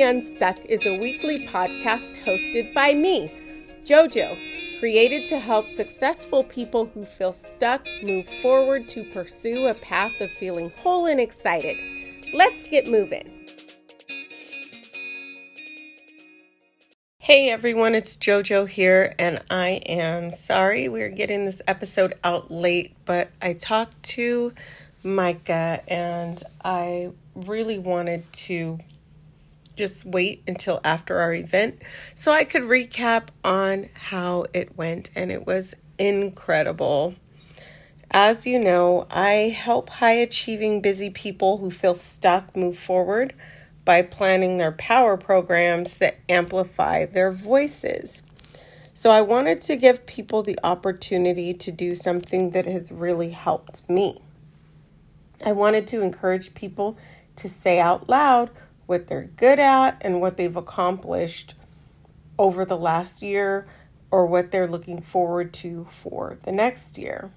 Unstuck is a weekly podcast hosted by me, JoJo, created to help successful people who feel stuck move forward to pursue a path of feeling whole and excited. Let's get moving. Hey everyone, it's JoJo here, and I am sorry we're getting this episode out late, but I talked to Micah and I really wanted to just wait until after our event so I could recap on how it went, and it was incredible. As you know, I help high achieving, busy people who feel stuck move forward by planning their power programs that amplify their voices. So, I wanted to give people the opportunity to do something that has really helped me. I wanted to encourage people to say out loud what they're good at and what they've accomplished over the last year or what they're looking forward to for the next year.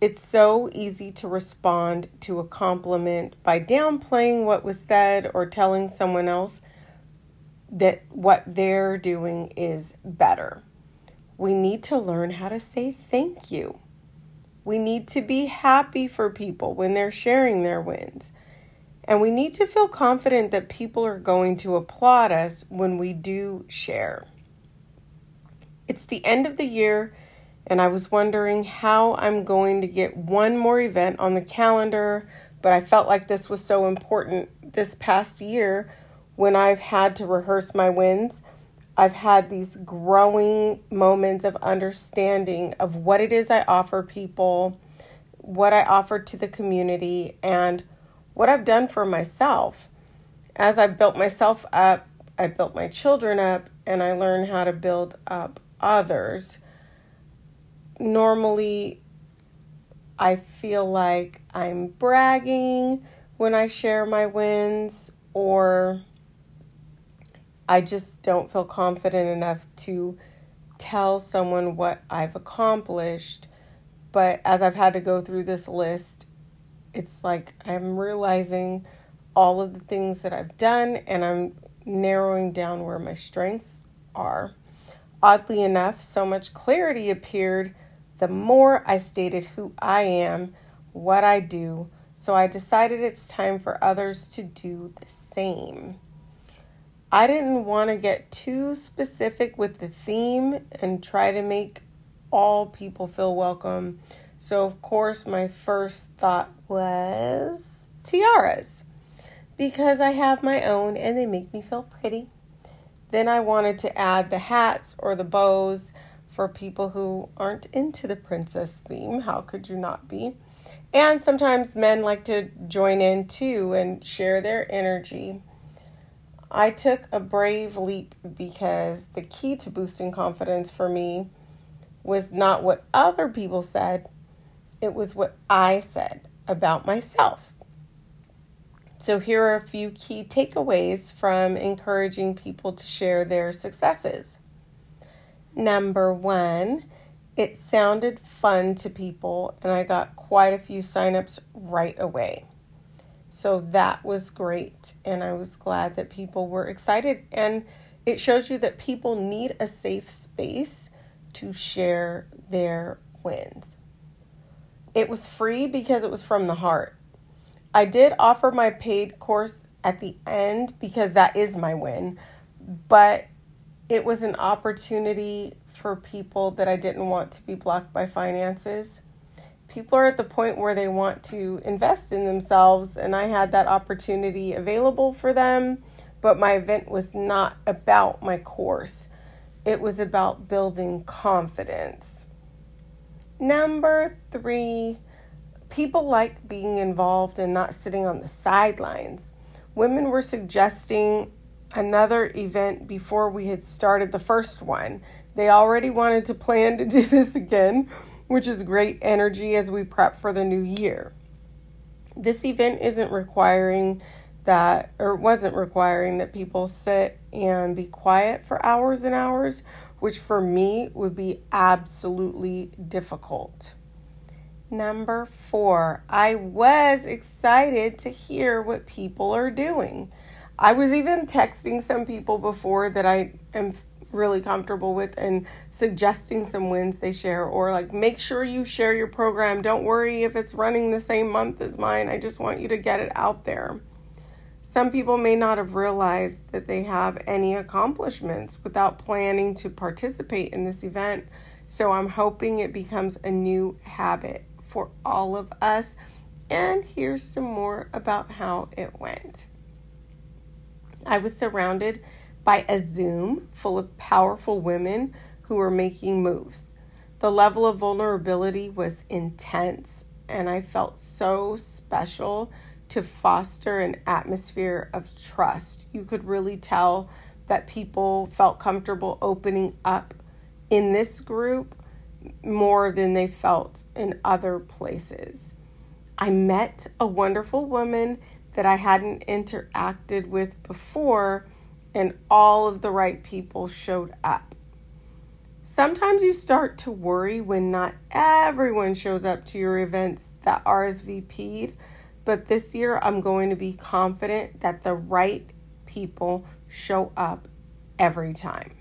It's so easy to respond to a compliment by downplaying what was said or telling someone else that what they're doing is better. We need to learn how to say thank you. We need to be happy for people when they're sharing their wins. And we need to feel confident that people are going to applaud us when we do share. It's the end of the year, and I was wondering how I'm going to get one more event on the calendar, but I felt like this was so important this past year when I've had to rehearse my wins. I've had these growing moments of understanding of what it is I offer people, what I offer to the community, and what I've done for myself. As I've built myself up, I built my children up, and I learned how to build up others. Normally, I feel like I'm bragging when I share my wins, or I just don't feel confident enough to tell someone what I've accomplished. But as I've had to go through this list, it's like I'm realizing all of the things that I've done and I'm narrowing down where my strengths are. Oddly enough, so much clarity appeared the more I stated who I am, what I do, so I decided it's time for others to do the same. I didn't want to get too specific with the theme and try to make all people feel welcome so, of course, my first thought was tiaras because I have my own and they make me feel pretty. Then I wanted to add the hats or the bows for people who aren't into the princess theme. How could you not be? And sometimes men like to join in too and share their energy. I took a brave leap because the key to boosting confidence for me was not what other people said, it was what I said about myself. So, here are a few key takeaways from encouraging people to share their successes. Number one, it sounded fun to people, and I got quite a few signups right away. So, that was great, and I was glad that people were excited. And it shows you that people need a safe space to share their wins. It was free because it was from the heart. I did offer my paid course at the end because that is my win, but it was an opportunity for people that I didn't want to be blocked by finances. People are at the point where they want to invest in themselves, and I had that opportunity available for them, but my event was not about my course. It was about building confidence. Number three, people like being involved and not sitting on the sidelines. Women were suggesting another event before we had started the first one. They already wanted to plan to do this again, which is great energy as we prep for the new year. This event isn't requiring that, or wasn't requiring that people sit and be quiet for hours and hours which for me would be absolutely difficult. Number four, I was excited to hear what people are doing. I was even texting some people before that I am really comfortable with and suggesting some wins they share or like make sure you share your program. Don't worry if it's running the same month as mine. I just want you to get it out there. Some people may not have realized that they have any accomplishments without planning to participate in this event. So I'm hoping it becomes a new habit for all of us. And here's some more about how it went. I was surrounded by a Zoom full of powerful women who were making moves. The level of vulnerability was intense, and I felt so special to foster an atmosphere of trust. You could really tell that people felt comfortable opening up in this group more than they felt in other places. I met a wonderful woman that I hadn't interacted with before and all of the right people showed up. Sometimes you start to worry when not everyone shows up to your events that RSVP'd, but this year I'm going to be confident that the right people show up every time.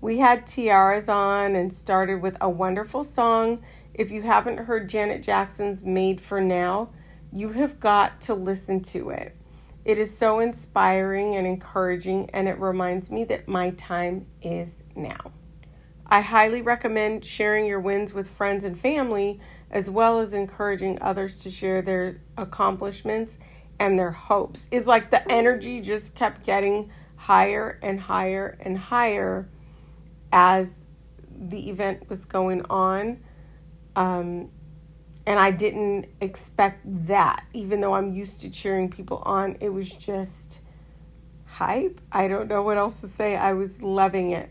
We had tiaras on and started with a wonderful song. If you haven't heard Janet Jackson's Made for Now, you have got to listen to it. It is so inspiring and encouraging, and it reminds me that my time is now. I highly recommend sharing your wins with friends and family, as well as encouraging others to share their accomplishments and their hopes. It's like the energy just kept getting higher and higher and higher as the event was going on. Um, and I didn't expect that, even though I'm used to cheering people on. It was just hype. I don't know what else to say. I was loving it.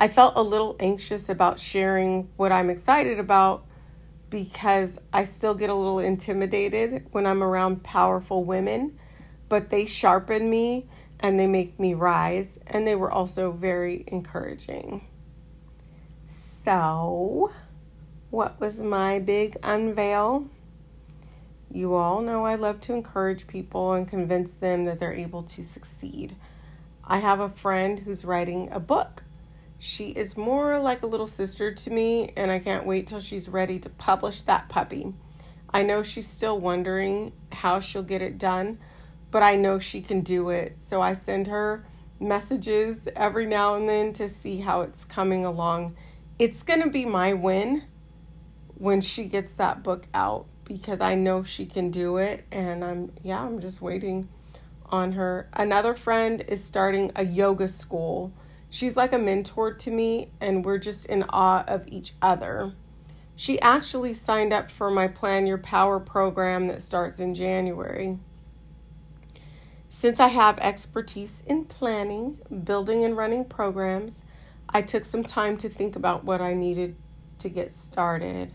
I felt a little anxious about sharing what I'm excited about because I still get a little intimidated when I'm around powerful women, but they sharpen me and they make me rise, and they were also very encouraging. So, what was my big unveil? You all know I love to encourage people and convince them that they're able to succeed. I have a friend who's writing a book. She is more like a little sister to me, and I can't wait till she's ready to publish that puppy. I know she's still wondering how she'll get it done, but I know she can do it. So I send her messages every now and then to see how it's coming along. It's going to be my win when she gets that book out because I know she can do it and I'm yeah, I'm just waiting on her. Another friend is starting a yoga school. She's like a mentor to me and we're just in awe of each other. She actually signed up for my Plan Your Power program that starts in January. Since I have expertise in planning, building, and running programs, I took some time to think about what I needed to get started.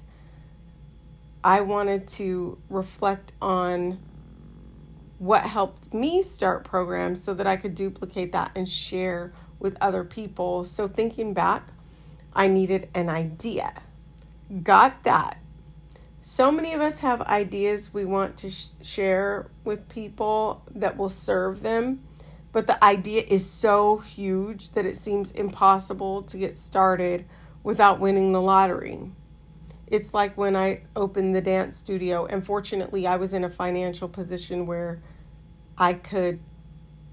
I wanted to reflect on what helped me start programs so that I could duplicate that and share with other people. So, thinking back, I needed an idea. Got that. So many of us have ideas we want to sh- share with people that will serve them, but the idea is so huge that it seems impossible to get started without winning the lottery. It's like when I opened the dance studio, and fortunately, I was in a financial position where I could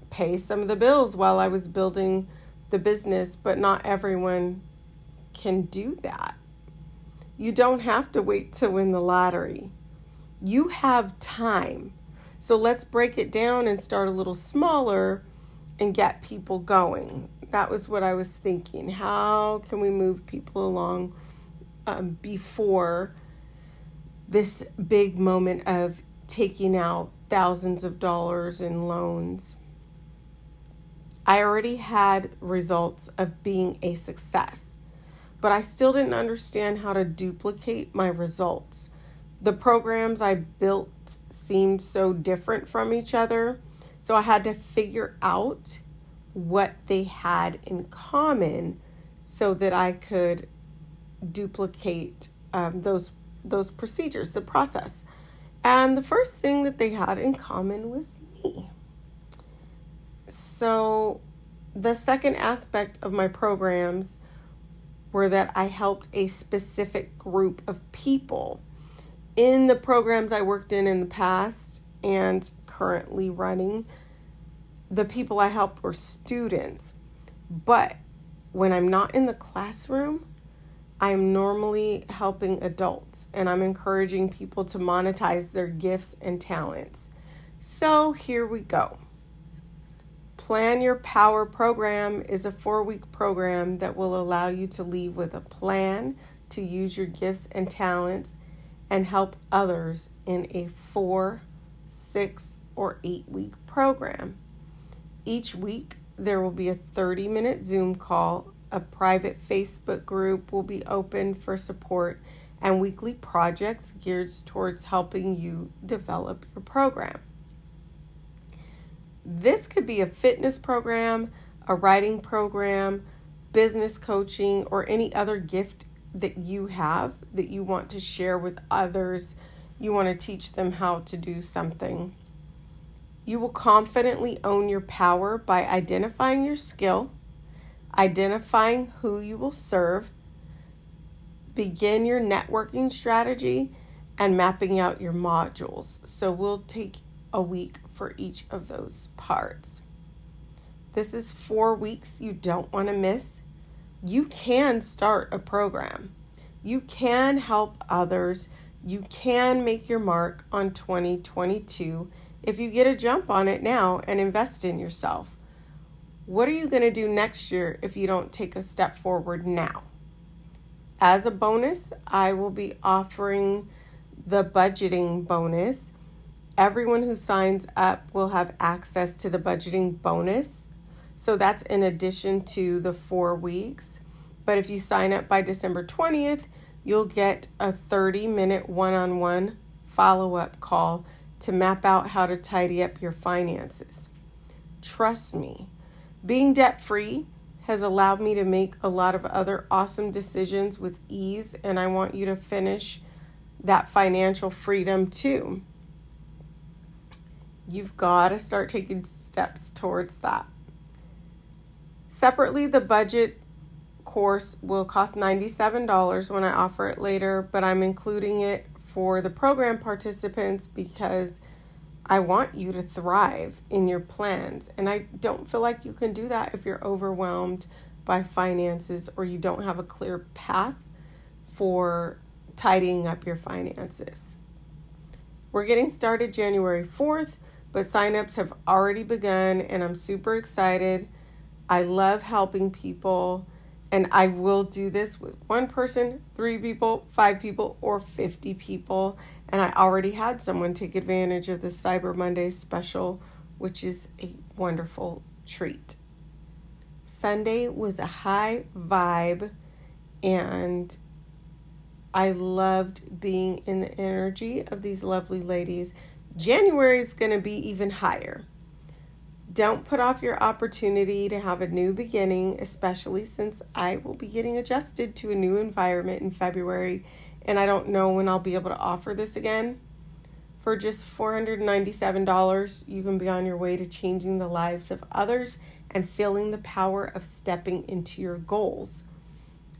pay some of the bills while I was building the business, but not everyone can do that. You don't have to wait to win the lottery. You have time. So let's break it down and start a little smaller and get people going. That was what I was thinking. How can we move people along um, before this big moment of taking out thousands of dollars in loans. I already had results of being a success, but I still didn't understand how to duplicate my results. The programs I built seemed so different from each other, so I had to figure out what they had in common so that I could duplicate um, those those procedures, the process. And the first thing that they had in common was me. So, the second aspect of my programs were that I helped a specific group of people. In the programs I worked in in the past and currently running, the people I helped were students. But when I'm not in the classroom, I'm normally helping adults and I'm encouraging people to monetize their gifts and talents. So here we go. Plan Your Power program is a four week program that will allow you to leave with a plan to use your gifts and talents and help others in a four, six, or eight week program. Each week, there will be a 30 minute Zoom call, a private Facebook group will be open for support, and weekly projects geared towards helping you develop your program. This could be a fitness program, a writing program, business coaching, or any other gift that you have that you want to share with others. You want to teach them how to do something. You will confidently own your power by identifying your skill, identifying who you will serve, begin your networking strategy, and mapping out your modules. So, we'll take a week for each of those parts. This is four weeks you don't want to miss. You can start a program. You can help others. You can make your mark on 2022 if you get a jump on it now and invest in yourself. What are you going to do next year if you don't take a step forward now? As a bonus, I will be offering the budgeting bonus everyone who signs up will have access to the budgeting bonus. So that's in addition to the four weeks. But if you sign up by December 20th, you'll get a 30 minute one on one follow up call to map out how to tidy up your finances. Trust me, being debt free has allowed me to make a lot of other awesome decisions with ease, and I want you to finish that financial freedom too. You've got to start taking steps towards that. Separately, the budget course will cost $97 when I offer it later, but I'm including it for the program participants because I want you to thrive in your plans. And I don't feel like you can do that if you're overwhelmed by finances or you don't have a clear path for tidying up your finances. We're getting started January 4th but signups have already begun and I'm super excited. I love helping people and I will do this with one person, three people, five people, or 50 people. And I already had someone take advantage of the Cyber Monday special, which is a wonderful treat. Sunday was a high vibe, and I loved being in the energy of these lovely ladies January is going to be even higher. Don't put off your opportunity to have a new beginning, especially since I will be getting adjusted to a new environment in February and I don't know when I'll be able to offer this again. For just $497, you can be on your way to changing the lives of others and feeling the power of stepping into your goals.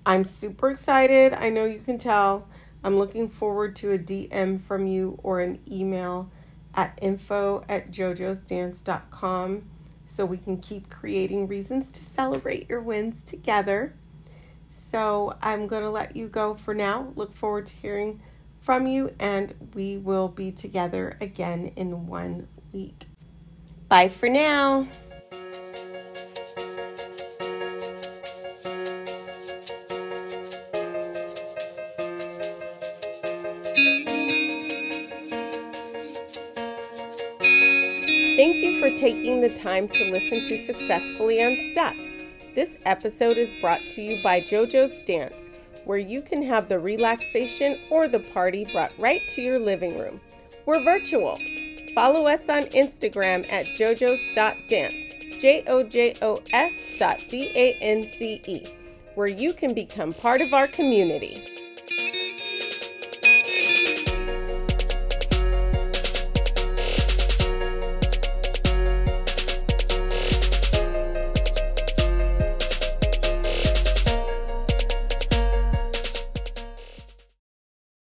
I'm super excited. I know you can tell. I'm looking forward to a DM from you or an email at info at jojosdance.com so we can keep creating reasons to celebrate your wins together. So I'm going to let you go for now. Look forward to hearing from you, and we will be together again in one week. Bye for now. Time to listen to Successfully Unstuck. This episode is brought to you by JoJo's Dance, where you can have the relaxation or the party brought right to your living room. We're virtual. Follow us on Instagram at jojos.dance, J O J O S dot D A N C E, where you can become part of our community.